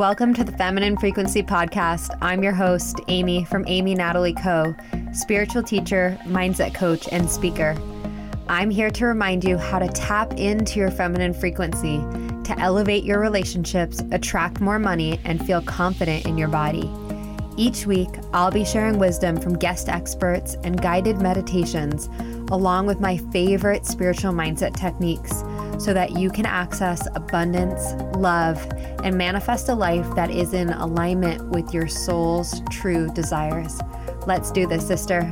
Welcome to the Feminine Frequency Podcast. I'm your host, Amy from Amy Natalie Co., spiritual teacher, mindset coach, and speaker. I'm here to remind you how to tap into your feminine frequency to elevate your relationships, attract more money, and feel confident in your body. Each week, I'll be sharing wisdom from guest experts and guided meditations, along with my favorite spiritual mindset techniques so that you can access abundance, love, and manifest a life that is in alignment with your soul's true desires. Let's do this, sister.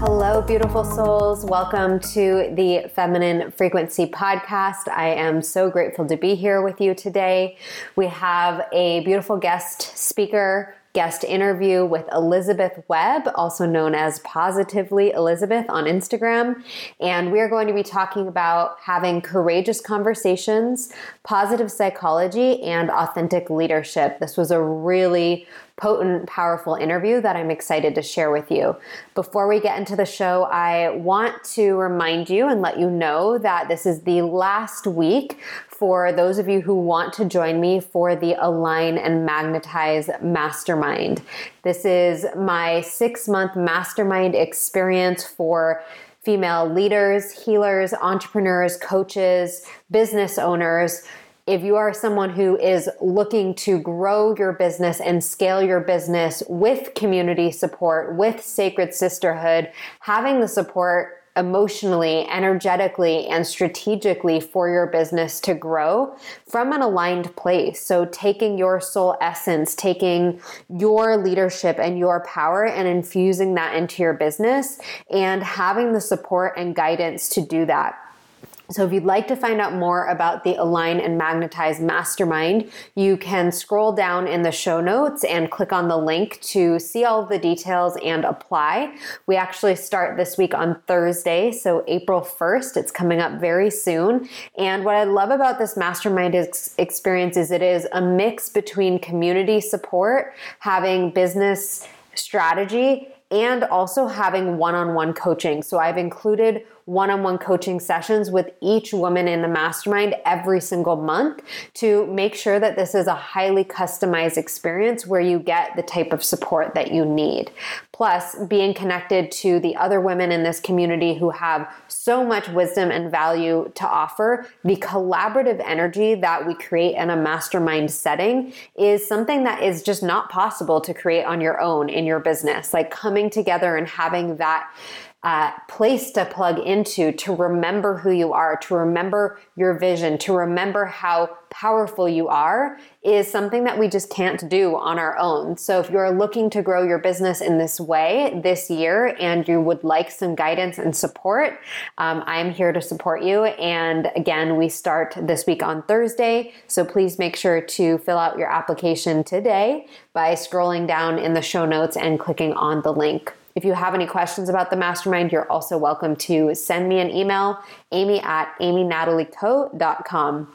Hello, beautiful souls. Welcome to the Feminine Frequency Podcast. I am so grateful to be here with you today. We have a beautiful guest speaker guest interview with Elizabeth Webb, also known as Positively Elizabeth on Instagram. And we are going to be talking about having courageous conversations, positive psychology, and authentic leadership. This was a really potent, powerful interview that I'm excited to share with you. Before we get into the show, I want to remind you and let you know that this is the last week for those of you who want to join me for the Align and Magnetize Mastermind. This is my six month mastermind experience for female leaders, healers, entrepreneurs, coaches, business owners if you are someone who is looking to grow your business and scale your business with community support, with sacred sisterhood, having the support emotionally, energetically, and strategically for your business to grow from an aligned place. So, taking your soul essence, taking your leadership and your power and infusing that into your business, and having the support and guidance to do that. So, if you'd like to find out more about the Align and Magnetize Mastermind, you can scroll down in the show notes and click on the link to see all the details and apply. We actually start this week on Thursday, so April 1st. It's coming up very soon. And what I love about this mastermind ex- experience is it is a mix between community support, having business strategy, and also having one on one coaching. So, I've included one on one coaching sessions with each woman in the mastermind every single month to make sure that this is a highly customized experience where you get the type of support that you need. Plus, being connected to the other women in this community who have so much wisdom and value to offer, the collaborative energy that we create in a mastermind setting is something that is just not possible to create on your own in your business. Like coming together and having that uh, place to plug into to remember who you are, to remember your vision, to remember how powerful you are is something that we just can't do on our own. So, if you're looking to grow your business in this way this year and you would like some guidance and support, um, I'm here to support you. And again, we start this week on Thursday. So, please make sure to fill out your application today by scrolling down in the show notes and clicking on the link. If you have any questions about the mastermind, you're also welcome to send me an email, amy at amynatalieco.com.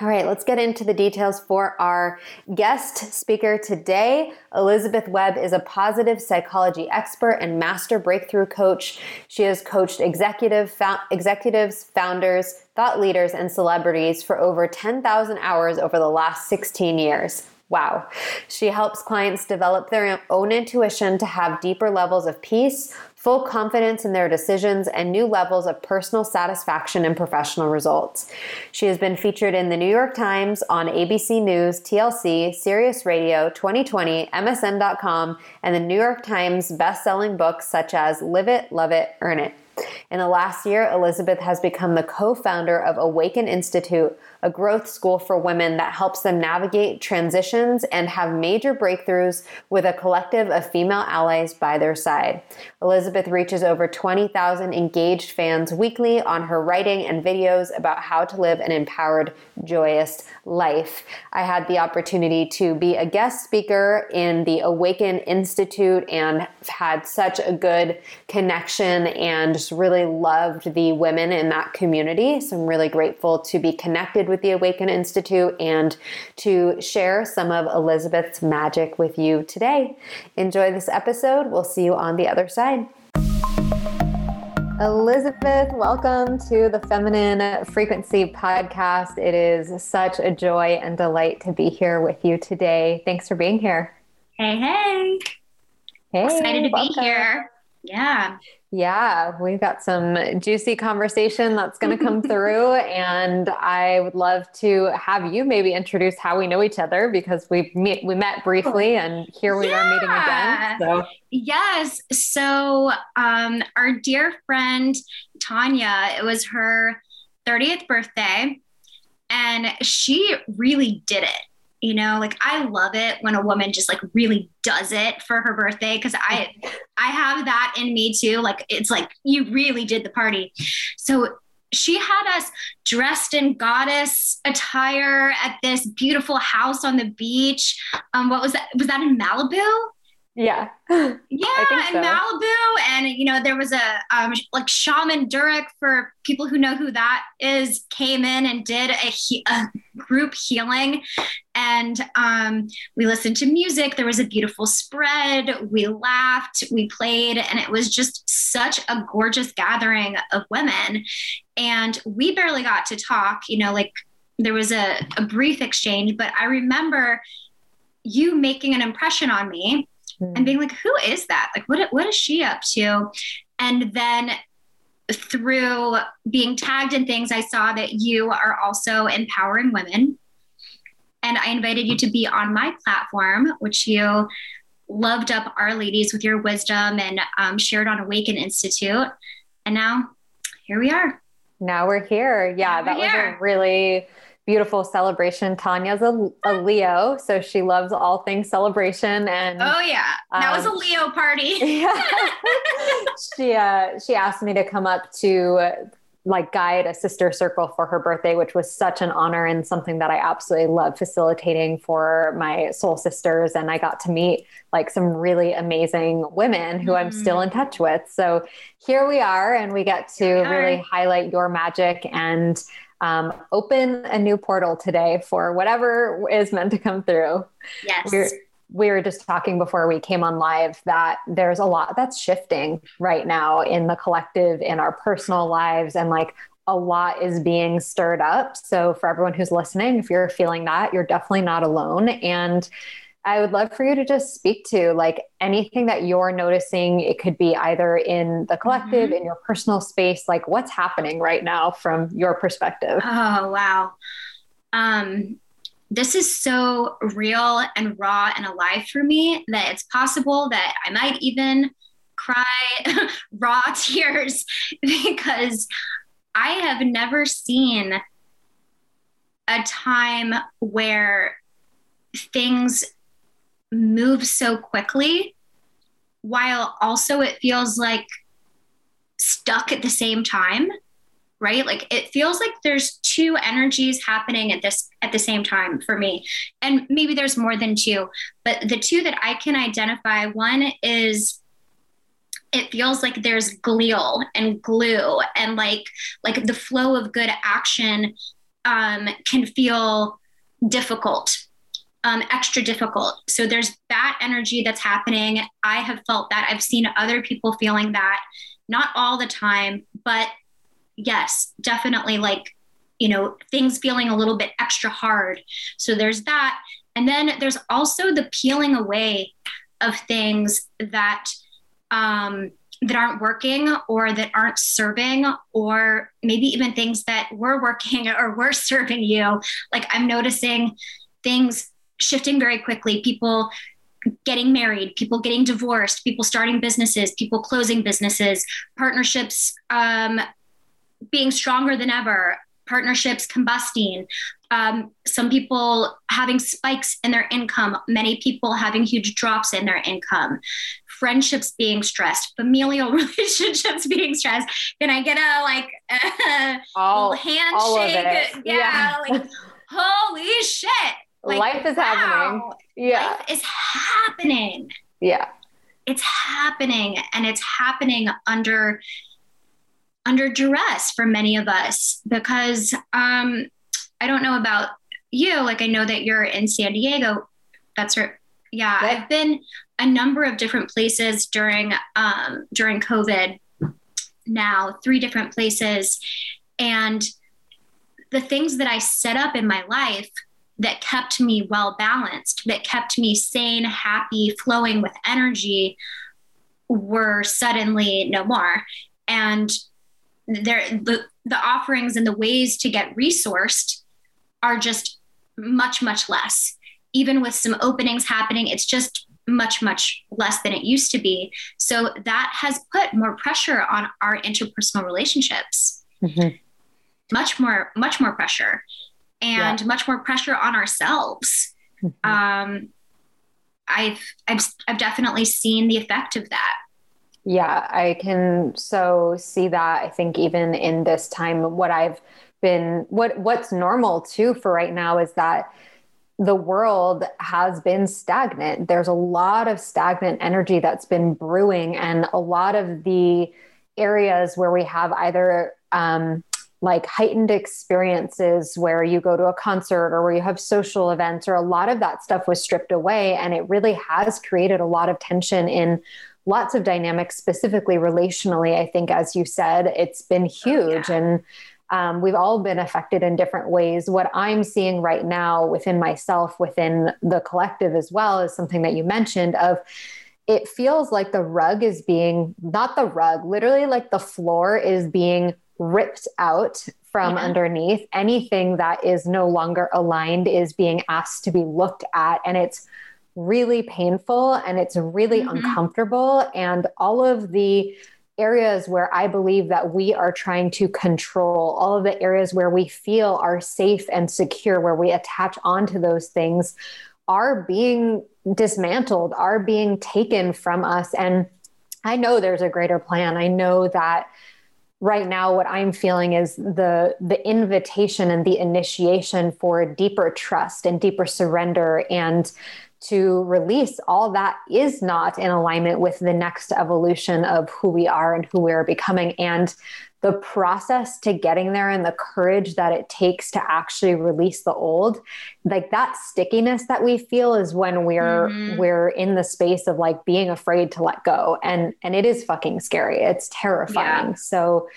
All right, let's get into the details for our guest speaker today. Elizabeth Webb is a positive psychology expert and master breakthrough coach. She has coached executive, fo- executives, founders, thought leaders, and celebrities for over 10,000 hours over the last 16 years. Wow. She helps clients develop their own intuition to have deeper levels of peace, full confidence in their decisions, and new levels of personal satisfaction and professional results. She has been featured in the New York Times, on ABC News, TLC, Sirius Radio, 2020, MSN.com, and the New York Times best-selling books such as Live It, Love It, Earn It. In the last year, Elizabeth has become the co founder of Awaken Institute, a growth school for women that helps them navigate transitions and have major breakthroughs with a collective of female allies by their side. Elizabeth reaches over 20,000 engaged fans weekly on her writing and videos about how to live an empowered, joyous life. I had the opportunity to be a guest speaker in the Awaken Institute and had such a good connection and just really loved the women in that community. So I'm really grateful to be connected with the Awaken Institute and to share some of Elizabeth's magic with you today. Enjoy this episode. We'll see you on the other side. Elizabeth, welcome to the Feminine Frequency Podcast. It is such a joy and delight to be here with you today. Thanks for being here. Hey, hey. Hey, Excited to welcome. be here. Yeah. Yeah, we've got some juicy conversation that's going to come through. And I would love to have you maybe introduce how we know each other because we meet, we met briefly and here we are meeting again. So, Yes. So, um, our dear friend Tanya, it was her 30th birthday, and she really did it. You know, like I love it when a woman just like really does it for her birthday because I I have that in me too. Like it's like you really did the party. So she had us dressed in goddess attire at this beautiful house on the beach. Um, what was that? Was that in Malibu? Yeah. Yeah, in so. Malibu, and you know there was a um, like shaman Durek for people who know who that is came in and did a, he- a group healing, and um, we listened to music. There was a beautiful spread. We laughed, we played, and it was just such a gorgeous gathering of women. And we barely got to talk. You know, like there was a, a brief exchange, but I remember you making an impression on me and being like, who is that? Like, what, what is she up to? And then through being tagged in things, I saw that you are also empowering women. And I invited you to be on my platform, which you loved up our ladies with your wisdom and um, shared on Awaken Institute. And now here we are. Now we're here. Yeah, Now that was here. a really beautiful celebration. Tanya's a, a Leo, so she loves all things celebration. And Oh, yeah. That was a Um, Leo party. yeah. she uh, she asked me to come up to uh, like guide a sister circle for her birthday, which was such an honor and something that I absolutely love facilitating for my soul sisters. And I got to meet like some really amazing women who I'm still in touch with. So here we are, and we get to Here we are. really highlight your magic and um, open a new portal today for whatever is meant to come through. Yes. we're, we were just talking before we came on live that there's a lot that's shifting right now in the collective in our personal lives and like a lot is being stirred up. So for everyone who's listening if you're feeling that you're definitely not alone. And I would love for you to just speak to like anything that you're noticing. It could be either in the collective, Mhm. in your personal space, like what's happening right now from your perspective. Oh, wow. Um, this is so real and raw and alive for me that it's possible that I might even cry raw tears because I have never seen a time where things move so quickly while also it feels like stuck at the same time right? Like it feels like there's two energies happening at this at the same time for me. And maybe there's more than two but the two that i can identify one is it feels like there's glial and glue and like like the flow of good action um, can feel difficult um, extra difficult so there's that energy that's happening i have felt that i've seen other people feeling that not all the time but yes, definitely like, you know, things feeling a little bit extra hard. So there's that. And then there's also the peeling away of things that um, that aren't working or that aren't serving, or maybe even things that were working or were serving you. Like I'm noticing things shifting very quickly. People getting married, people getting divorced, people starting businesses, people closing businesses, partnerships um, being stronger than ever, partnerships combusting, um, some people having spikes in their income, many people having huge drops in their income, friendships being stressed, familial relationships being stressed. Can I get a like a All, handshake? all. Yeah, Yeah. like holy shit. Like, life is happening. Yeah. Life is happening Yeah. it's happening and it's happening under under duress for many of us because um i don't know about you like i know that you're in san diego that's right yeah, Yeah. i've been a number of different places during um during covid now, three different places. And the things that I set up in my life that kept me well balanced, that kept me sane, happy, flowing with energy were suddenly no more. And there the the offerings and the ways to get resourced are just much much less even with some openings happening it's just much much less than it used to be so that has put more pressure on our interpersonal relationships mm-hmm. much more much more pressure and yeah. much more pressure on ourselves mm-hmm. um, I've, I've i've definitely seen the effect of that yeah, I can so see that. I think even in this time, what I've been, what what's normal too for right now is that the world has been stagnant. There's a lot of stagnant energy that's been brewing, and a lot of the areas where we have either um, like heightened experiences where you go to a concert or where you have social events, or a lot of that stuff was stripped away, and it really has created a lot of tension in lots of dynamics, specifically relationally. I think, as you said, it's been huge. Oh, yeah. And um, we've all been affected in different ways. What I'm seeing right now within myself, within the collective as well, is something that you mentioned of it feels like the rug is being not the rug, literally like the floor is being ripped out from yeah. underneath. Anything that is no longer aligned is being asked to be looked at. And it's really painful and it's really mm-hmm. uncomfortable. And all of the areas where I believe that we are trying to control, all of the areas where we feel are safe and secure, where we attach onto those things, are being dismantled, are being taken from us. And I know there's a greater plan. I know that right now what i'm feeling is the the invitation and the initiation for deeper trust and deeper surrender and to release all that is not in alignment with the next evolution of who we are and who we are becoming. And the process to getting there and the courage that it takes to actually release the old like that stickiness that we feel is when we're mm-hmm. we're in the space of like being afraid to let go and and it is fucking scary it's terrifying yeah. so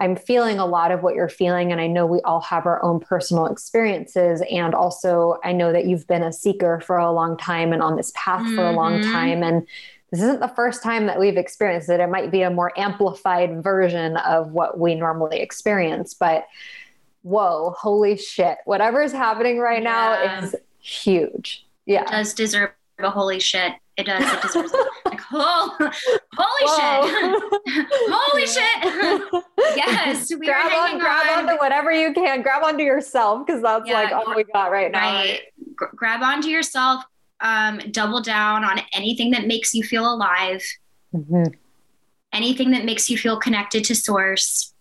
I'm feeling a lot of what you're feeling. And I know we all have our own personal experiences. And also, I know that you've been a seeker for a long time and on this path mm-hmm. for a long mm-hmm. time. And this isn't the first time that we've experienced it. It might be a more amplified version of what we normally experience. But whoa, holy shit. Whatever is happening right yeah. now is huge. Yeah. It does deserve a holy shit. It does. It deserves like oh, holy shit, holy shit. yes, we grab on, grab on. onto whatever you can. Grab onto yourself because that's yeah, like all we got right now. Right. G- grab onto yourself. Um, double down on anything that makes you feel alive. Mm-hmm. Anything that makes you feel connected to source.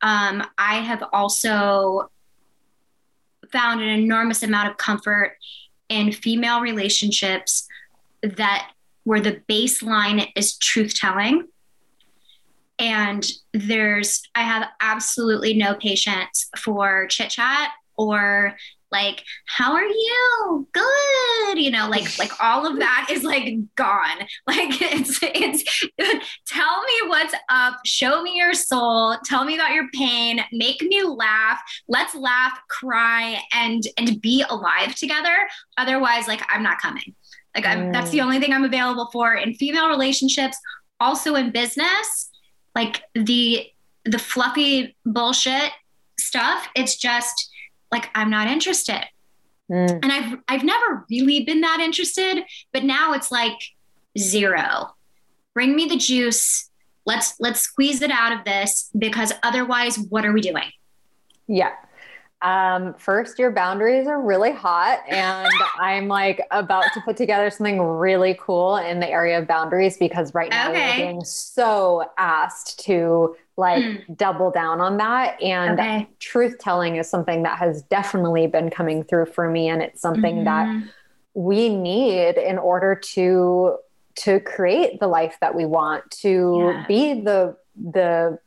Um, I have also found an enormous amount of comfort in female relationships that where the baseline is truth telling and there's i have absolutely no patience for chit chat or like how are you? Good you know like like all of that is like gone. Like it's it's tell me what's up. Show me your soul. Tell me about your pain. Make me laugh. Let's laugh cry and and be alive together. Otherwise like i'm not coming. Like mm. that's the mm. only thing I'm available for in female relationships, also in business. Like the the fluffy bullshit stuff, it's just like I'm not interested. Mm. And I've I've never really been that interested, but now it's like zero. Bring me the juice. Let's let's squeeze it out of this because otherwise what are we doing? Yeah. Um, first, your boundaries are really hot, and I'm like about to put together something really cool in the area of boundaries because right now okay. we're being so asked to like mm. double down on that. And okay. truth telling is something that has definitely been coming through for me, and it's something mm-hmm. that we need in order to to create the life that we want to yeah. be the the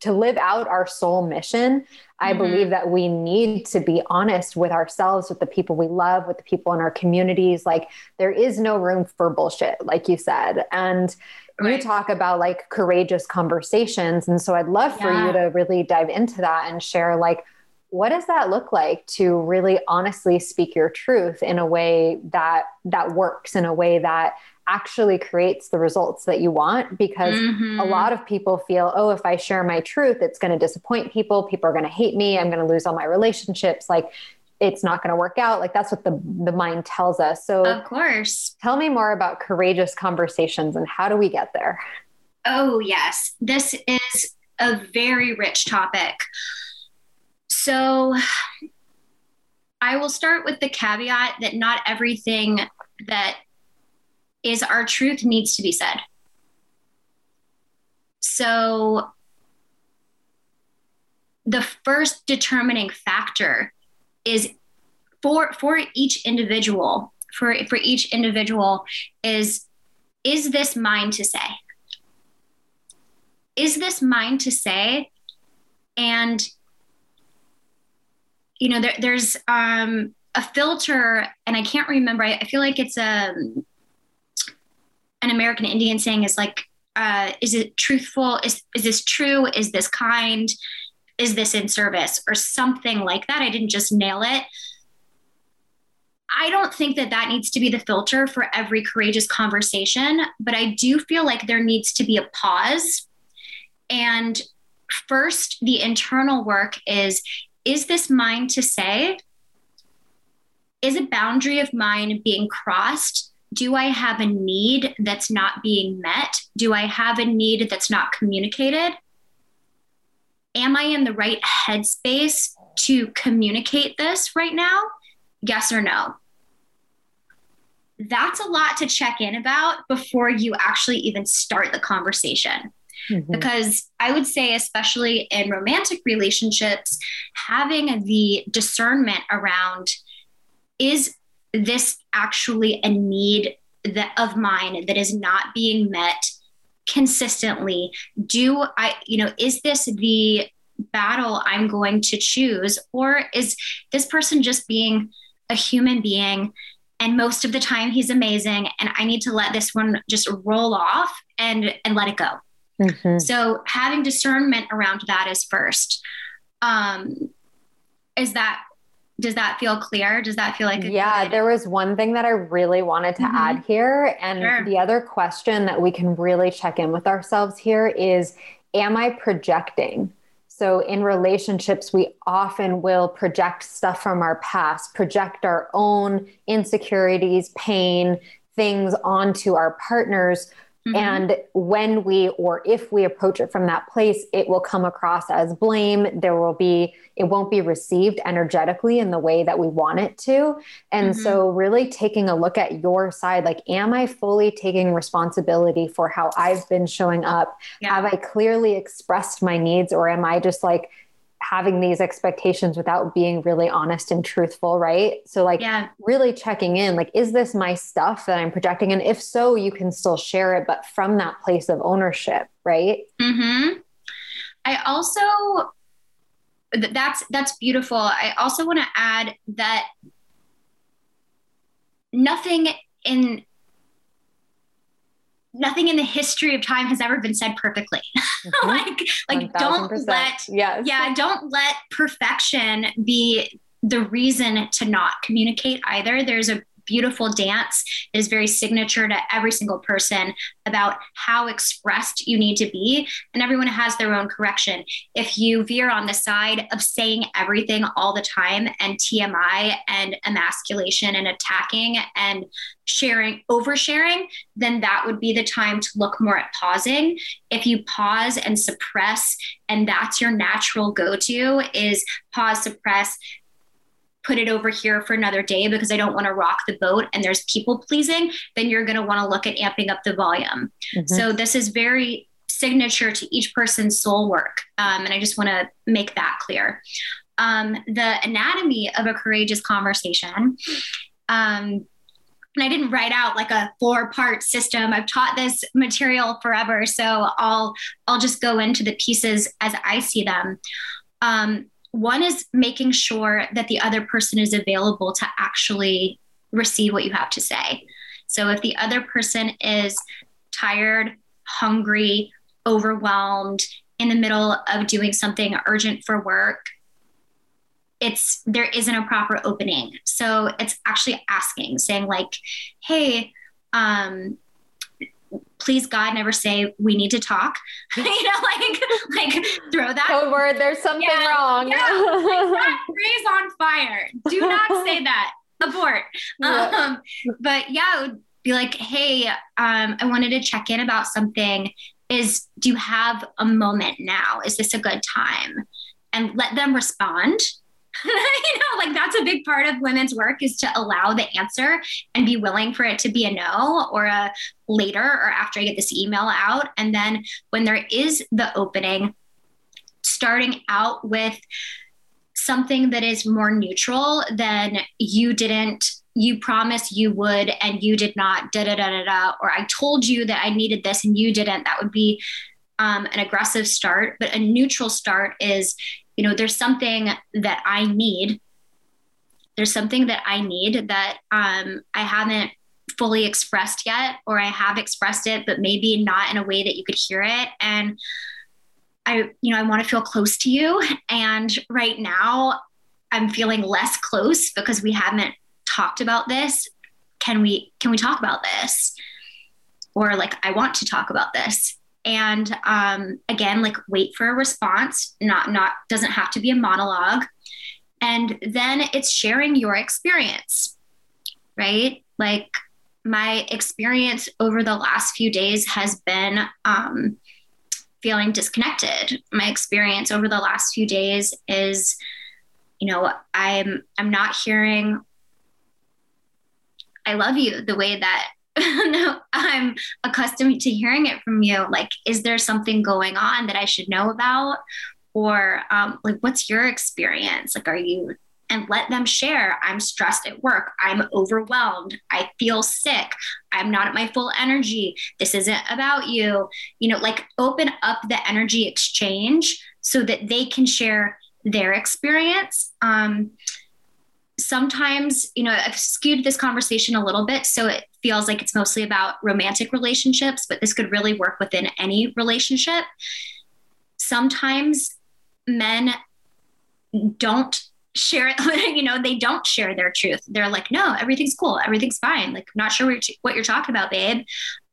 to live out our soul mission, I mm-hmm. believe that we need to be honest with ourselves, with the people we love, with the people in our communities. Like, there is no room for bullshit, like you said. And right. you talk about like courageous conversations. And so I'd love for yeah. you to really dive into that and share like, what does that look like to really honestly speak your truth in a way that that works in a way that actually creates the results that you want because mm-hmm. a lot of people feel oh if i share my truth it's going to disappoint people. People are going to hate me. I'm going to lose all my relationships. Like it's not going to work out. Like that's what the the mind tells us. So of course. tell me more about courageous conversations and how do we get there? Oh yes. This is a very rich topic. So i will start with the caveat that not everything that is our truth needs to be said. So, the first determining factor is for for each individual for for each individual is is this mine to say is this mine to say and you know there, there's um a filter and i can't remember I, I feel like it's a um, an American Indian saying is like, uh, is it truthful? Is is this true? Is this kind? Is this in service or something like that? I didn't just nail it. I don't think that that needs to be the filter for every courageous conversation, but I do feel like there needs to be a pause. And first, the internal work is is this mine to say? Is a boundary of mine being crossed do I have a need that's not being met? Do I have a need that's not communicated? Am I in the right headspace to communicate this right now? Yes or no? That's a lot to check in about before you actually even start the conversation. Mm-hmm. Because I would say, especially in romantic relationships, having the discernment around is this actually a need that of mine that is not being met consistently. Do i you know is this the battle i'm going to choose? Or is this person just being a human being? And most of the time he's amazing and i need to let this one just roll off and and let it go. Mm-hmm. so having discernment around that is first. Um is that does that feel clear? Does that feel like Yeah, good... there was one thing that I really wanted to mm-hmm. add here. And sure. the other question that we can really check in with ourselves here is Am I projecting? So, in relationships, we often will project stuff from our past, project our own insecurities, pain, things onto our partners Mm-hmm. And when we, or if we approach it from that place, it will come across as blame. There will be, it won't be received energetically in the way that we want it to. And mm-hmm. so, really taking a look at your side like, am I fully taking responsibility for how I've been showing up? Yeah. Have I clearly expressed my needs, or am I just like, having these expectations without being really honest and truthful, right? So, like, yeah. really checking in, like, is this my stuff that I'm projecting? And if so, you can still share it, but from that place of ownership, right? Hmm. I also that's that's beautiful. I also want to add that nothing in nothing in the history of time has ever been said perfectly. Mm-hmm. like like don't let yes. yeah, don't let perfection be the reason to not communicate either. There's a beautiful dance that is very signature to every single person about how expressed you need to be. And everyone has their own correction. If you veer on the side of saying everything all the time and TMI and emasculation and attacking and sharing, oversharing, then that would be the time to look more at pausing. If you pause and suppress, and that's your natural go to, is pause, suppress, put it over here for another day because I don't want to rock the boat and there's people pleasing, then you're going to want to look at amping up the volume. Mm-hmm. So this is very signature to each person's soul work. Um, and I just want to make that clear. Um, the anatomy of a courageous conversation. Um, and I didn't write out like a four part system. I've taught this material forever, so I'll I'll just go into the pieces as I see them. Um, one is making sure that the other person is available to actually receive what you have to say. So if the other person is tired, hungry, overwhelmed, in the middle of doing something urgent for work, it's there isn't a proper opening. So it's actually asking, saying like, "Hey, um, please God never say we need to talk. you know, like like throw that code word. There's something yeah, wrong. Yeah, like on fire. Do not say that. Abort. Yeah. Um, but yeah, it would be like, hey, um, I wanted to check in about something. Is do you have a moment now? Is this a good time? And let them respond you know, like that's a big part of women's work is to allow the answer and be willing for it to be a no or a later or after I get this email out. And then when there is the opening, starting out with something that is more neutral than you didn't you promised you would and you did not da da da da da or i told you that i needed this and you didn't that would be um, an aggressive start but a neutral start is you know, there's something that I need. There's something that I need that um, I haven't fully expressed yet, or I have expressed it, but maybe not in a way that you could hear it. And I, you know, I want to feel close to you. And right now, I'm feeling less close because we haven't talked about this. Can we can we talk about this? Or like I want to talk about this and um, again like wait for a response not not doesn't have to be a monologue. And then it's sharing your experience right? Like my experience over the last few days has been um, feeling disconnected. My experience over the last few days is you know i'm i'm not hearing i love you the way that no, I'm accustomed to hearing it from you. Like, is there something going on that I should know about? Or, um, like, what's your experience? Like, are you, and let them share. I'm stressed at work. I'm overwhelmed. I feel sick. I'm not at my full energy. This isn't about you. You know, like, open up the energy exchange so that they can share their experience. Um, sometimes, you know, I've skewed this conversation a little bit. So it feels like it's mostly about romantic relationships, but this could really work within any relationship. Sometimes men don't share it you know they don't share their truth they're like no everything's cool everything's fine like not sure what you're talking about babe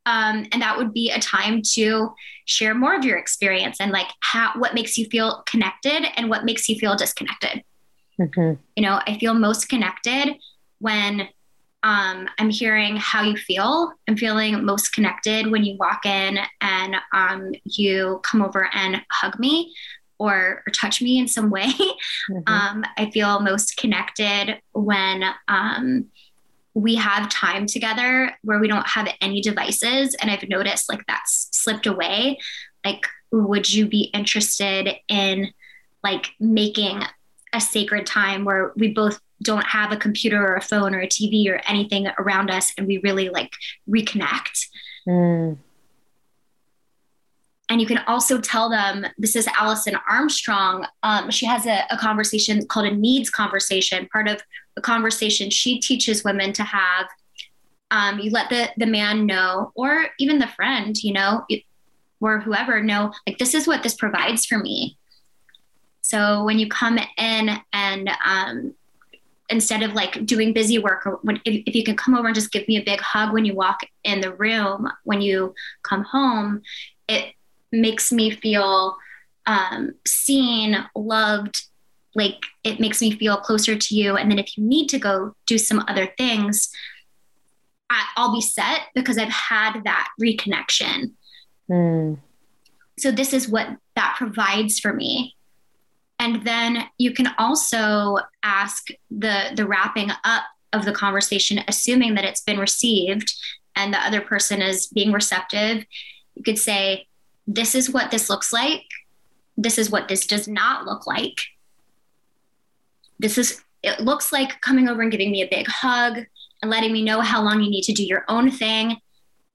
um, and that would be a time to share more of your experience and like how what makes you feel connected and what makes you feel disconnected mm-hmm. you know i feel most connected when um, I'm hearing how you feel. I'm feeling most connected when you walk in and um, you come over and hug me or, or touch me in some way. Mm-hmm. Um, I feel most connected when um, we have time together where we don't have any devices. And I've noticed like that's slipped away. Like, would you be interested in like making a sacred time where we both don't have a computer or a phone or a TV or anything around us and we really like reconnect. Mm. And you can also tell them this is Alison Armstrong. Um, she has a, a conversation called a needs conversation. Part of the conversation she teaches women to have. Um, you let the the man know, or even the friend, you know, or whoever know, like this is what this provides for me. So when you come in and um, instead of like doing busy work or when if, if, you can come over and just give me a big hug when you walk in the room when you come home it makes me feel um, seen loved like it makes me feel closer to you. And then if you need to go do some other things I, will be set because i've had that reconnection. Mm. so this is what that provides for me and then you can also ask the the wrapping up of the conversation, assuming that it's been received and the other person is being receptive. You could say, This is what this looks like. This is what this does not look like. This is, it looks like coming over and giving me a big hug and letting me know how long you need to do your own thing.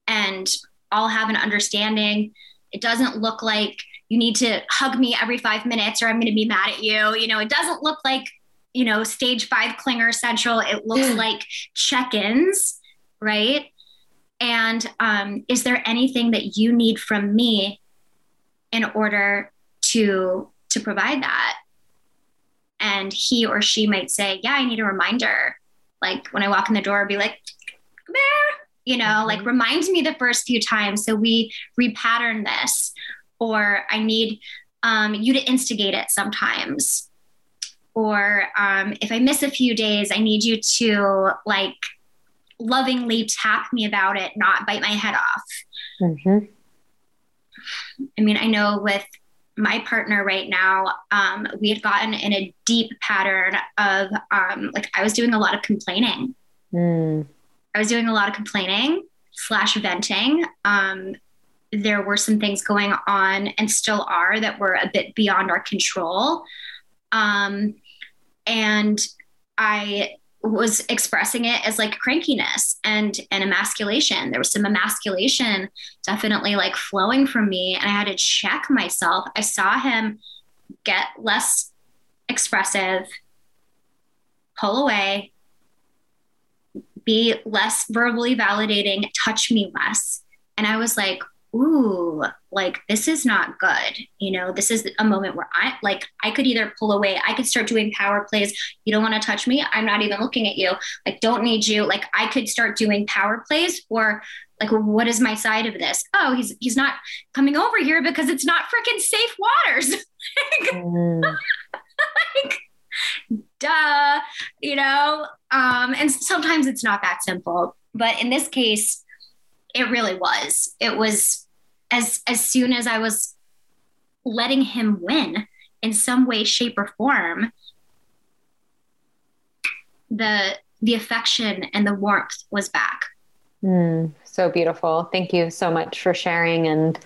And I'll have an understanding. It doesn't look like you need to hug me every five minutes or I'm going to be mad at you. You know, it doesn't look like, you know, stage five clinger central. It looks like check ins, right? And um, is there anything that you need from me in order to to provide that? And he or she might say, Yeah, I need a reminder. Like when I walk in the door, I'll be like, Come here, you know, mm-hmm. like remind me the first few times. So we repattern this. Or I need um, you to instigate it sometimes. Or um, if I miss a few days, I need you to like lovingly tap me about it, not bite my head off. Mm-hmm. I mean, I know with my partner right now, um, we had gotten in a deep pattern of um, like I was doing a lot of complaining. Mm. I was doing a lot of complaining slash venting. Um, there were some things going on and still are that were a bit beyond our control. Um, and I was expressing it as like crankiness and and emasculation. There was some emasculation definitely like flowing from me and i had to check myself. I saw him get less expressive pull away be less verbally validating touch me less. And i was like ooh, like this is not good. You know, this is a moment where I like I could either pull away, I could start doing power plays. You don't want to touch me. I'm not even looking at you. Like, don't need you. Like I could start doing power plays or like what is my side of this? Oh, he's he's not coming over here because it's not freaking safe waters. mm. like, duh, you know? Um, and sometimes it's not that simple. But in this case, it really was. It was as as soon as I was letting him win in some way, shape, or form, the the affection and the warmth was back. Mm, so beautiful. Thank you so much for sharing and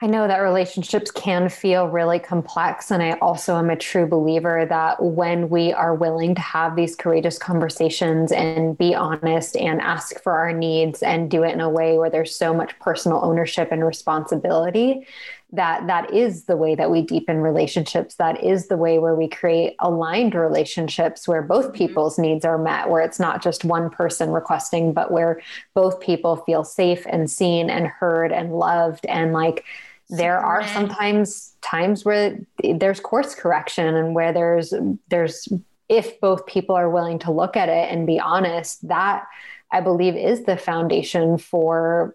I know that relationships can feel really complex. And I also am a true believer that when we are willing to have these courageous conversations and be honest and ask for our needs and do it in a way where there's so much personal ownership and responsibility, that that is the way that we deepen relationships. That is the way where we create aligned relationships where both mm-hmm. people's needs are met, where it's not just one person requesting, but where both people feel safe and seen and heard and loved and like, there are sometimes times where there's course correction and where there's there's if both people are willing to look at it and be honest that i believe is the foundation for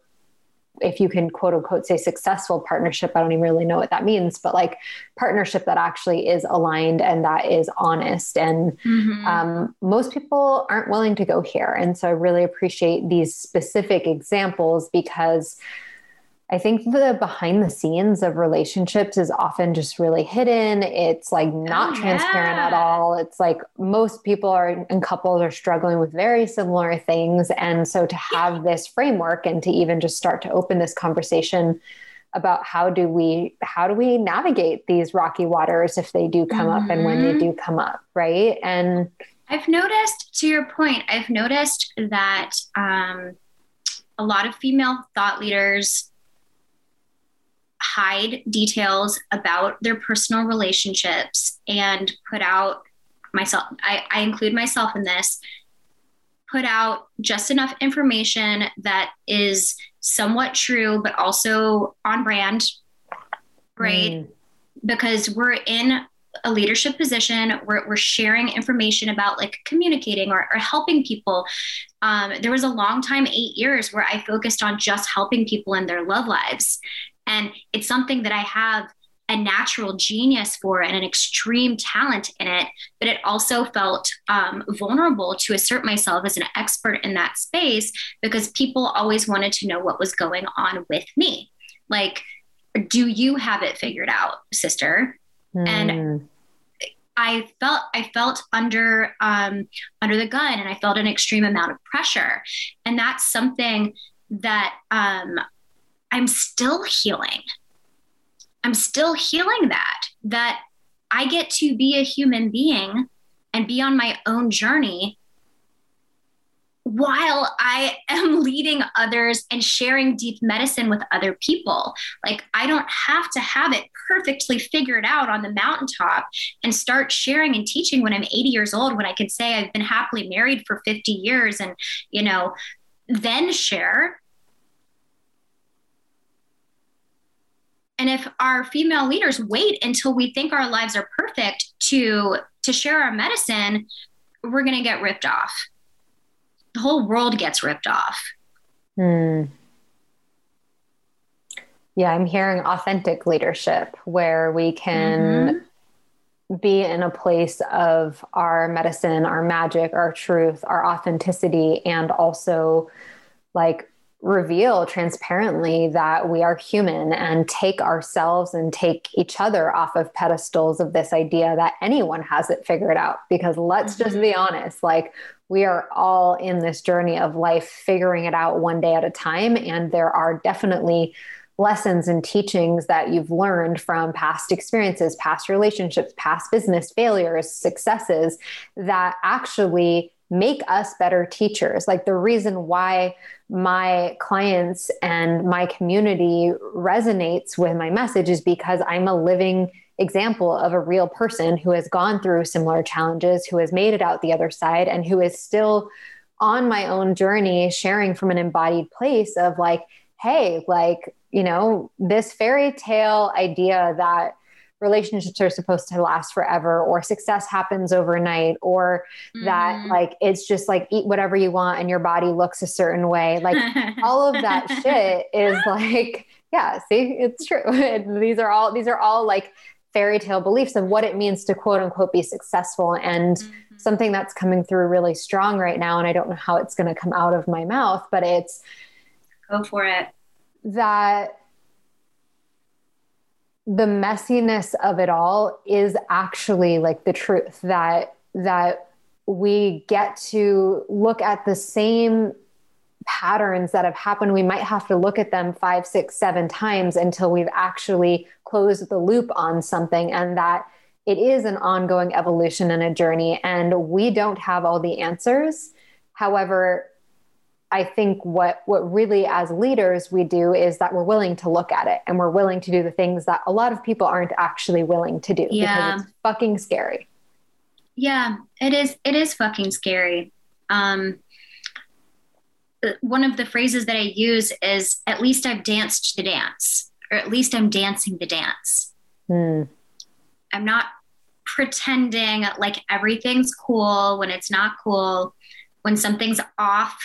if you can quote unquote say successful partnership. I don't even really know what that means but like partnership that actually is aligned and that is honest. And mm-hmm. um, most people aren't willing to go here. And so i really appreciate these specific examples because I think the behind the scenes of relationships is often just really hidden. It's like not oh, transparent yeah. at all. It's like most people are and couples are struggling with very similar things. And so to have this framework and to even just start to open this conversation about how do we how do we navigate these rocky waters if they do come mm-hmm. up and when they mm-hmm. do come up, right? And I've noticed to your point, I've noticed that um, a lot of female thought leaders hide details about their personal relationships and put out myself I, I, include myself in this put out just enough information that is somewhat true but also on brand right? Mm. because we're in a leadership position we're, we're sharing information about like communicating or, or helping people. Um, there was a long time eight years where i focused on just helping people in their love lives and it's something that I have a natural genius for and an extreme talent in it, but it also felt um, vulnerable to assert myself as an expert in that space because people always wanted to know what was going on with me. Like, do you have it figured out, sister? Mm. And hmm. I felt I felt under um, under the gun, and I felt an extreme amount of pressure, and that's something that um, I'm still healing. I'm still healing that, that I get to be a human being and be on my own journey while I am leading others and sharing deep medicine with other people. Like, I don't have to have it perfectly figured out on the mountaintop and start sharing and teaching when I'm 80 years old, when I can say I've been happily married for 50 years and, you know, then share. And if our female leaders wait until we think our lives are perfect to to share our medicine, we're going to get ripped off. The whole world gets ripped off. Hmm. Yeah, I'm hearing authentic leadership where we can mm-hmm. be in a place of our medicine, our magic, our truth, our authenticity, and also like reveal transparently that we are human and take ourselves and take each other off of pedestals of this idea that anyone has it figured out. Because let's just be mm-hmm. honest, like we are all in this journey of life, figuring it out one day at a time. And there are definitely lessons and teachings that you've learned from past experiences, past relationships, past business failures, successes that actually make us better teachers. Like the reason why my clients and my community resonates with my message is because I'm a living example of a real person who has gone through similar challenges, who has made it out the other side, and who is still on my own journey, sharing from an embodied place of like, hey, like, you know, this fairy tale idea that relationships are supposed to last forever or success happens overnight or mm. that mm-hmm. like it's just like eat whatever you want and your body looks a certain way like all of that shit is like yeah see it's true these are all these are all like fairy tale beliefs of what it means to quote unquote be successful and mm-hmm. something that's coming through really strong right now and i don't know how it's going to come out of my mouth but it's go for it that the messiness of it all is actually like the truth that that we get to look at the same patterns that have happened. We might have to look at them five six seven times until we've actually closed the loop on something and that it is an ongoing evolution and a journey and we don't have all the answers. However I think what what really as leaders we do is that we're willing to look at it and we're willing to do the things that a lot of people aren't actually willing to do yeah. because it's fucking scary. Yeah, it is it is fucking scary. Um one of the phrases that I use is at least I've danced the dance or at least I'm dancing the dance. Hmm. I'm not pretending like everything's cool when it's not cool. When something's off,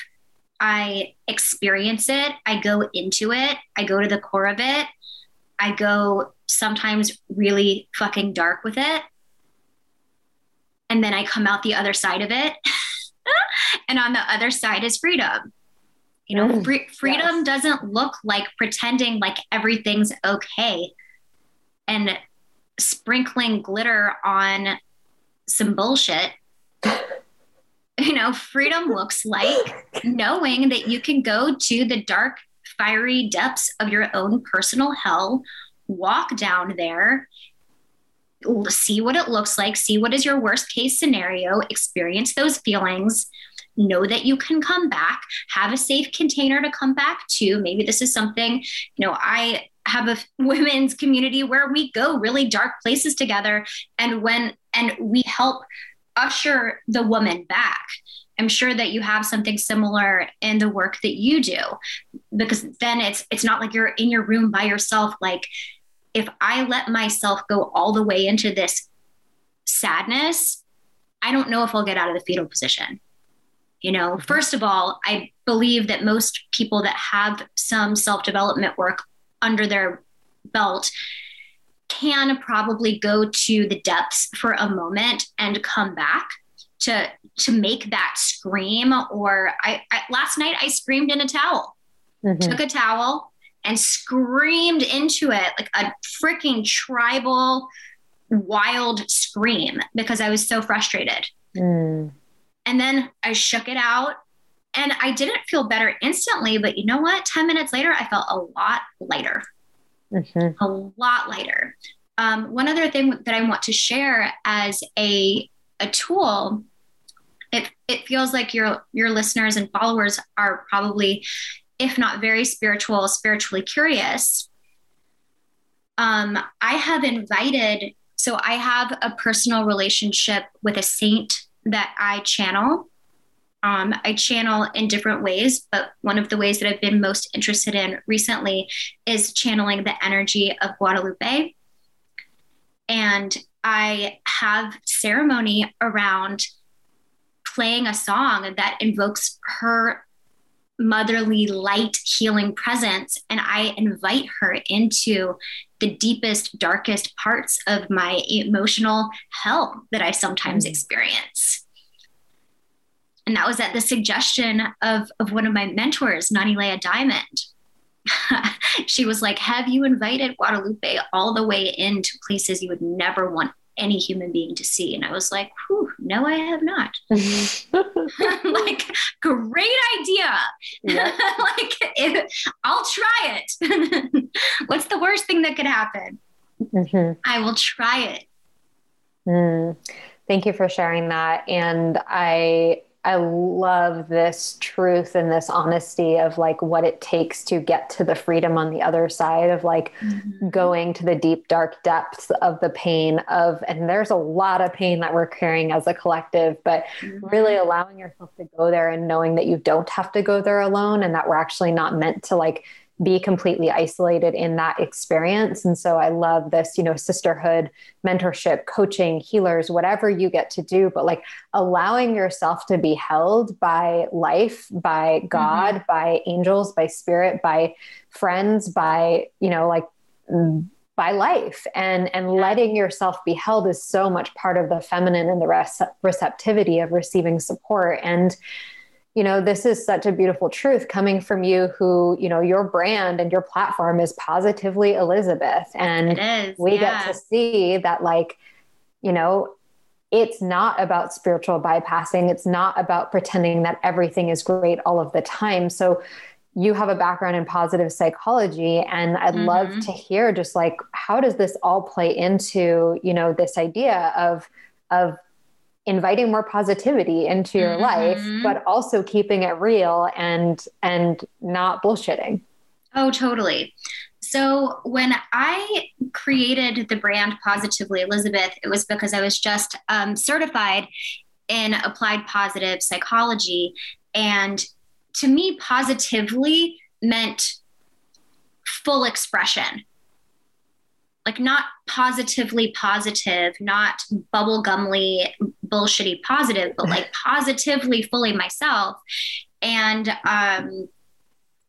I experience it, I go into it, I go to the core of it, I go sometimes really fucking dark with it. And then I come out the other side of it. and on the other side is freedom. You know, mm, free, freedom yes. doesn't look like pretending like everything's okay and sprinkling glitter on some bullshit you know, freedom looks like knowing that you can go to the dark, fiery depths of your own personal hell, walk down there, see what it looks like, see what is your worst case scenario, experience those feelings, know that you can come back, have a safe container to come back to. Maybe this is something, you know, I have a women's community where we go really dark places together and when and we help usher the woman back. I'm sure that you have something similar in the work that you do because then it's it's not like you're in your room by yourself like if I let myself go all the way into this sadness, I don't know if I'll get out of the fetal position. You know, mm-hmm. first of all, I believe that most people that have some self development work under their belt can probably go to the depths for a moment and come back to to make that scream or I, I last night I screamed in a towel mm-hmm. took a towel and screamed into it like a freaking tribal wild scream because I was so frustrated mm. and then I shook it out and I didn't feel better instantly but you know what 10 minutes later I felt a lot lighter mm-hmm. a lot lighter. Um, one other thing that I want to share as a, a tool, it, it feels like your, your listeners and followers are probably, if not very spiritual, spiritually curious. Um, I have invited, so I have a personal relationship with a saint that I channel um, I channel in different ways, but one of the ways that I've been most interested in recently is channeling the energy of Guadalupe. And I have ceremony around playing a song that invokes her motherly light healing presence and i invite her into the deepest darkest parts of my emotional hell that i sometimes mm. experience and that was at the suggestion of, of one of my mentors nani leah diamond she was like have you invited guadalupe all the way into places you would never want any human being to see. And I was like, Whew, no, I have not. like, great idea. like, if, I'll try it. What's the worst thing that could happen? Mm-hmm. I will try it. Mm. Thank you for sharing that. And I I love this truth and this honesty of like what it takes to get to the freedom on the other side of like mm-hmm. going to the deep, dark depths of the pain of, and there's a lot of pain that we're carrying as a collective, but mm-hmm. really allowing yourself to go there and knowing that you don't have to go there alone and that we're actually not meant to like be completely isolated in that experience. And so I love this, you know, sisterhood, mentorship, coaching, healers, whatever you get to do, but like allowing yourself to be held by life, by God, mm-hmm. by angels, by spirit, by friends, by, you know, like, by life and and letting yourself be held is so much part of the feminine and the res- receptivity of receiving support and you know this is such a beautiful truth coming from you who you know your brand and your platform is positively elizabeth and we yeah. get to see that like you know it's not about spiritual bypassing it's not about pretending that everything is great all of the time so you have a background in positive psychology and i'd mm-hmm. love to hear just like how does this all play into you know this idea of of inviting more positivity into your mm-hmm. life but also keeping it real and and not bullshitting. Oh totally. So when i created the brand positively elizabeth it was because i was just um, certified in applied positive psychology. And to me positively meant full expression like not positively positive, not bubblegumly, bullshitty positive, but like positively fully myself. And um,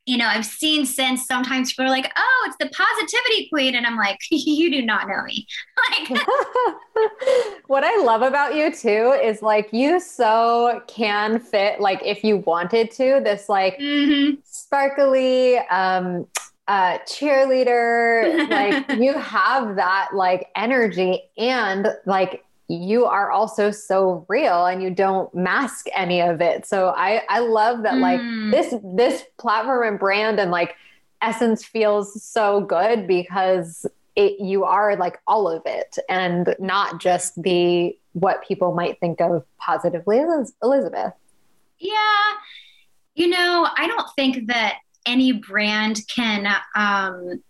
you know, I've seen since sometimes people are like, oh, it's the positivity queen. And I'm like, you do not know me. Like what I love about you too is like you so can fit, like if you wanted to, this like mm-hmm. sparkly, um, uh, cheerleader, like you have that like energy and like you are also so real and you don't mask any of it. So I I love that like mm. this this platform and brand and like essence feels so good because it you are like all of it and not just the what people might think of positively as Elizabeth. Yeah. You know, I don't think that any brand can um,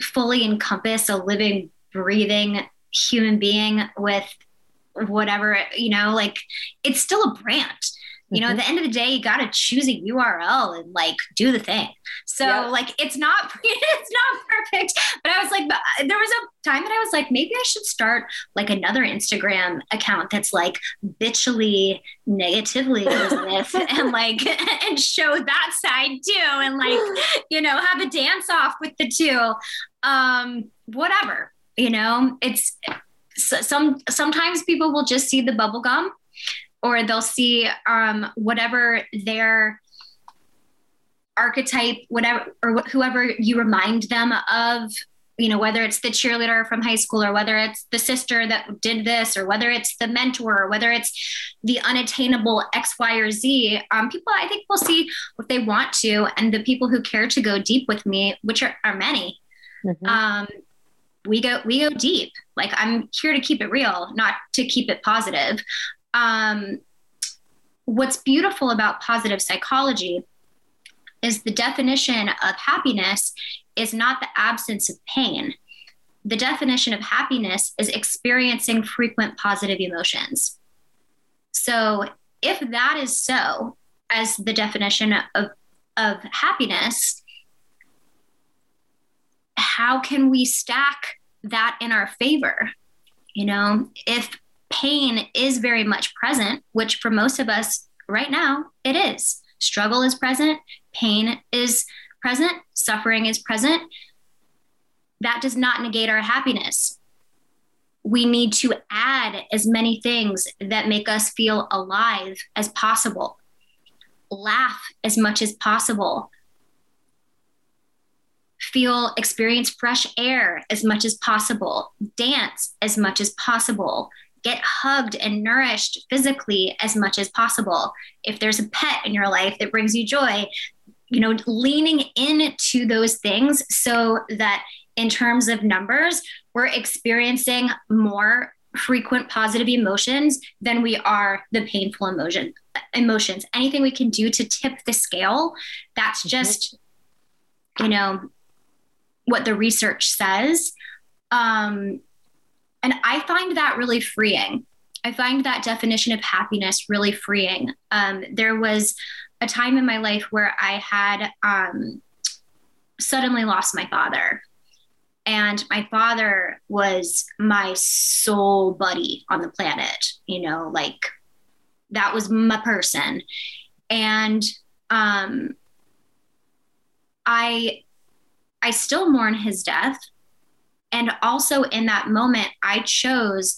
fully encompass a living, breathing human being with whatever, you know, like it's still a brand you know mm-hmm. at the end of the day you got to choose a url and like do the thing so yep. like it's not it's not perfect but i was like there was a time that i was like maybe i should start like another instagram account that's like bitchily negatively and like and show that side too and like you know have a dance off with the two um whatever you know it's some sometimes people will just see the bubble gum or they'll see um, whatever their archetype, whatever, or whoever you remind them of, you know, whether it's the cheerleader from high school or whether it's the sister that did this or whether it's the mentor or whether it's the unattainable X, Y, or Z. Um, people, I think, will see what they want to. And the people who care to go deep with me, which are, are many, mm-hmm. um, we go we go deep like i'm here to keep it real not to keep it positive um, what's beautiful about positive psychology is the definition of happiness is not the absence of pain. The definition of happiness is experiencing frequent positive emotions. So, if that is so, as the definition of, of happiness, how can we stack that in our favor? You know, if pain is very much present, which for most of us right now, it is. Struggle is present, pain is present, suffering is present. That does not negate our happiness. We need to add as many things that make us feel alive as possible. Laugh as much as possible. Feel, experience fresh air as much as possible. Dance as much as possible get hugged and nourished physically as much as possible. If there's a pet in your life that brings you joy, you know, leaning into those things so that in terms of numbers, we're experiencing more frequent positive emotions than we are the painful emotion emotions. Anything we can do to tip the scale, that's mm-hmm. just, you know, what the research says. Um, and I find that really freeing. I find that definition of happiness really freeing. Um, there was a time in my life where I had um, suddenly lost my father. And my father was my soul buddy on the planet, you know, like that was my person. And um, I I still mourn his death and also in that moment, I chose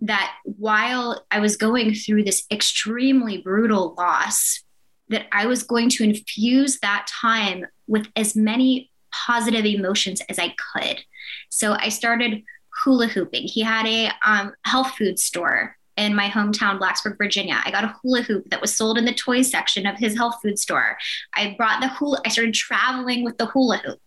that while I was going through this extremely brutal loss, that I was going to infuse that time with as many positive emotions as I could. So I started hula hooping. He had a um, health food store in my hometown, Blacksburg, Virginia. I got a hula hoop that was sold in the toy section of his health food store. I brought the hula, I started traveling with the hula hoop.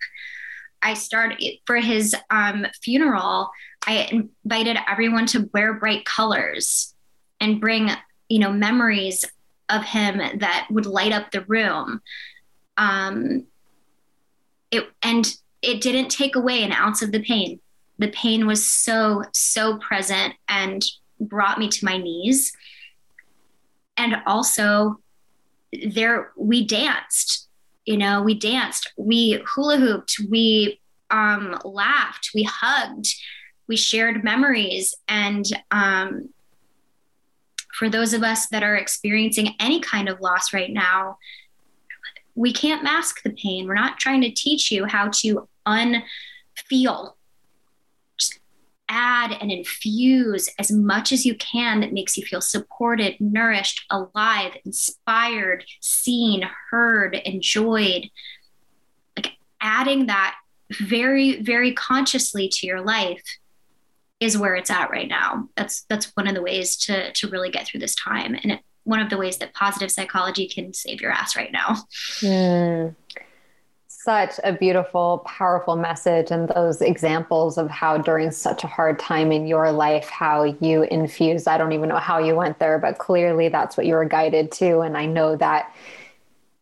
I started for his um, funeral. I invited everyone to wear bright colors and bring, you know, memories of him that would light up the room. Um, it and it didn't take away an ounce of the pain. The pain was so so present and brought me to my knees. And also, there we danced you know we danced we hula hooped we um, laughed we hugged we shared memories. And um, for those of us that are experiencing any kind of loss right now we can't mask the pain. We're not trying to teach you how to unfeel add and infuse as much as you can that makes you feel supported, nourished, alive, inspired, seen, heard, enjoyed. Like adding that very, very consciously to your life is where it's at right now. That's that's one of the ways to to really get through this time, and it, one of the ways that positive psychology can save your ass right now. Such a beautiful, powerful message, and those examples of how during such a hard time in your life, how you infused. I don't even know how you went there, but clearly that's what you were guided to. And I know that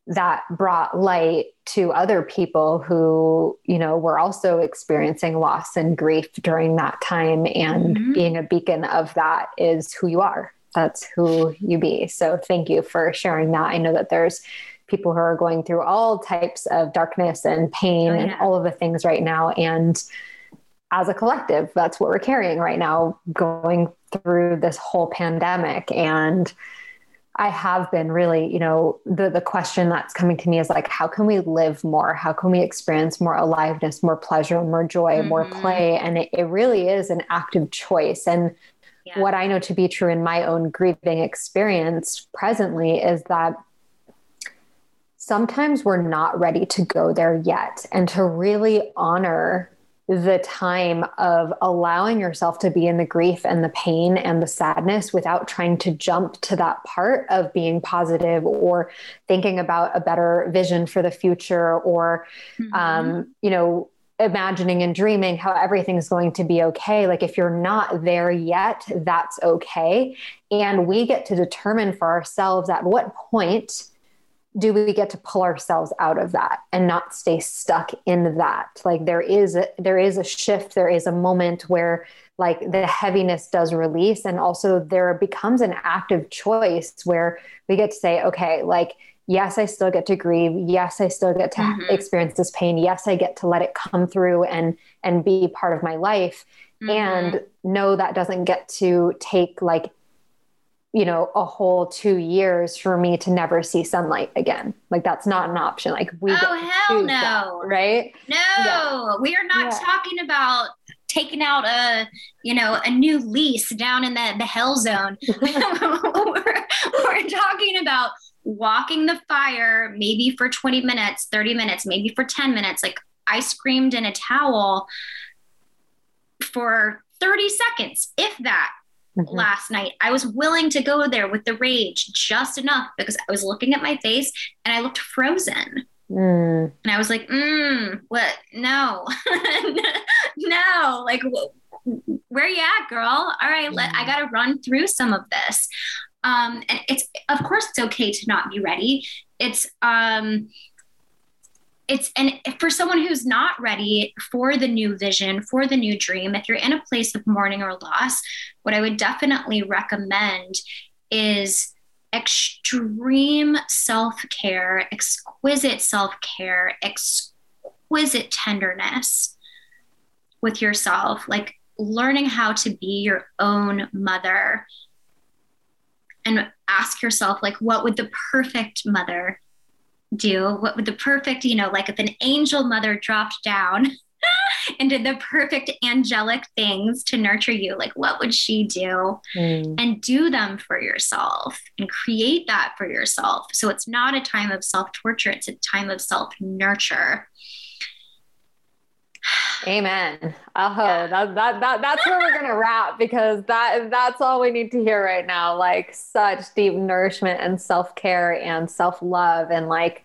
that brought light to other people who, you know, were also experiencing loss and grief during that time. And mm-hmm. being a beacon of that is who you are. That's who you be. So thank you for sharing that. I know that there's people who are going through all types of darkness and pain oh, yeah. and all of the things right now. And as a collective, that's what we're carrying right now, going through this whole pandemic. And I have been really, you know, the the question that's coming to me is like, how can we live more? How can we experience more aliveness, more pleasure, more joy, mm-hmm. more play? And it, it really is an active choice. And yeah. what I know to be true in my own grieving experience presently is that sometimes we're not ready to go there yet. And to really honor the time of allowing yourself to be in the grief and the pain and the sadness without trying to jump to that part of being positive or thinking about a better vision for the future or mm-hmm. um, you know imagining and dreaming how everything's going to be okay. Like if you're not there yet that's okay. And we get to determine for ourselves at what point do we get to pull ourselves out of that and not stay stuck in that like there is a, there is a shift there is a moment where like the heaviness does release. And also there becomes an active choice where we get to say, okay, like, yes, I still get to grieve. Yes, I still get to mm-hmm. experience this pain. Yes, I get to let it come through and and be part of my life. Mm-hmm. And no, that doesn't get to take like you know a whole two years for me to never see sunlight again. Like that's not an option. Like we oh hell no that, right? No yeah. we are not yeah. talking about taking out a you know a new lease down in the the hell zone. We're, we're talking about walking the fire maybe for 20 minutes 30 minutes maybe for 10 minutes like i screamed in a towel for 30 seconds if that mm-hmm. last night. I was willing to go there with the rage just enough because I was looking at my face and I looked frozen. Mm. And I was like, mm, what? No, no, like, where you at, girl? All right, let, I mm. got to run through some of this. Um, and it's, of course, it's okay to not be ready. It's, um, it's and for someone who's not ready for the new vision for the new dream if you're in a place of mourning or loss what i would definitely recommend is extreme self-care exquisite self-care exquisite tenderness with yourself like learning how to be your own mother and ask yourself like what would the perfect mother do what would the perfect you know like if an angel mother dropped down and did the perfect angelic things to nurture you like what would she do? Mm. and do them for yourself and create that for yourself. So it's not a time of self torture it's a time of self nurture Amen. Oh, yeah. that, that, that, that's where we're going to wrap because that, that's all we need to hear right now. Like such deep nourishment and self-care and self-love and like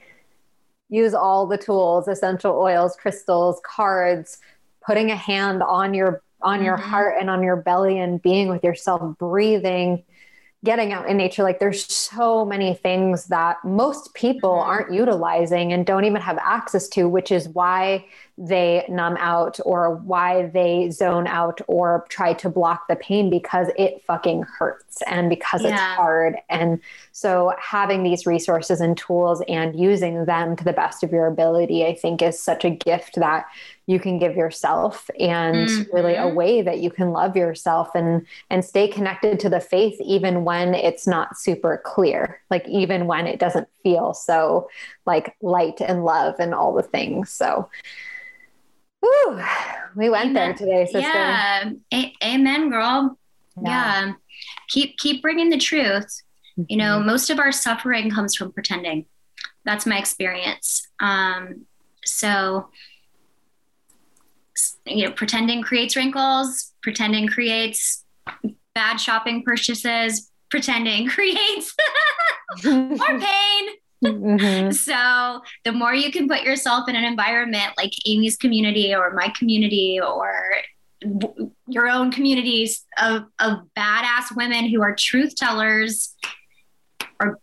use all the tools, essential oils, crystals, cards, putting a hand on your, on mm-hmm. your heart and on your belly and being with yourself, breathing, getting out in nature like there's so many things that most people mm-hmm. aren't utilizing and don't even have access to which is why they numb out or why they zone out or try to block the pain because it fucking hurts and because yeah. it's hard and so having these resources and tools and using them to the best of your ability i think is such a gift that you can give yourself and mm-hmm. really a way that you can love yourself and and stay connected to the faith even when it's not super clear like even when it doesn't feel so like light and love and all the things so whew, we went amen. there today sister yeah a- amen girl yeah. yeah keep keep bringing the truth mm-hmm. you know mm-hmm. most of our suffering comes from pretending that's my experience um so you know, pretending creates wrinkles, pretending creates bad shopping purchases, pretending creates more pain. Mm-hmm. So the more you can put yourself in an environment like Amy's community or my community or your own communities of, of badass women who are truth tellers or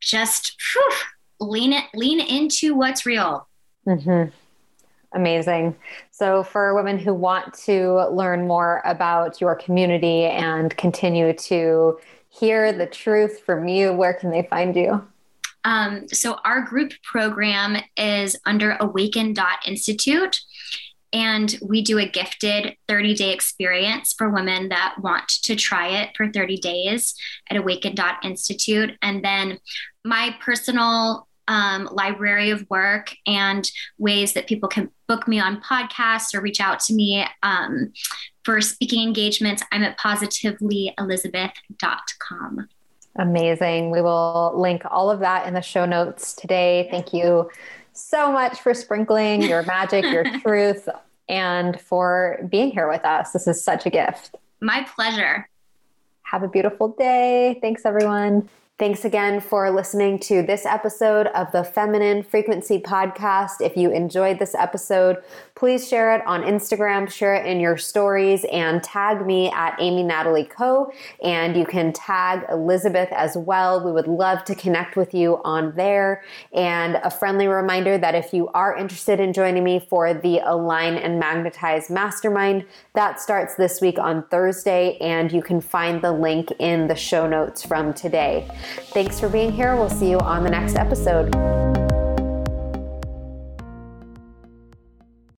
just whew, lean it lean into what's real. Mm-hmm. Amazing. So, for women who want to learn more about your community and continue to hear the truth from you, where can they find you? Um, so, our group program is under awaken.institute. And we do a gifted 30 day experience for women that want to try it for 30 days at awaken.institute. And then my personal um, library of work and ways that people can book me on podcasts or reach out to me um, for speaking engagements, I'm at positivelyelizabeth.com. Amazing. We will link all of that in the show notes today. Thank you so much for sprinkling your magic, your truth, and for being here with us. This is such a gift. My pleasure. Have a beautiful day. Thanks, everyone. Thanks again for listening to this episode of the Feminine Frequency Podcast. If you enjoyed this episode, please share it on Instagram, share it in your stories, and tag me at Amy Natalie Co. And you can tag Elizabeth as well. We would love to connect with you on there. And a friendly reminder that if you are interested in joining me for the Align and Magnetize Mastermind, that starts this week on Thursday, and you can find the link in the show notes from today. Thanks for being here. We'll see you on the next episode.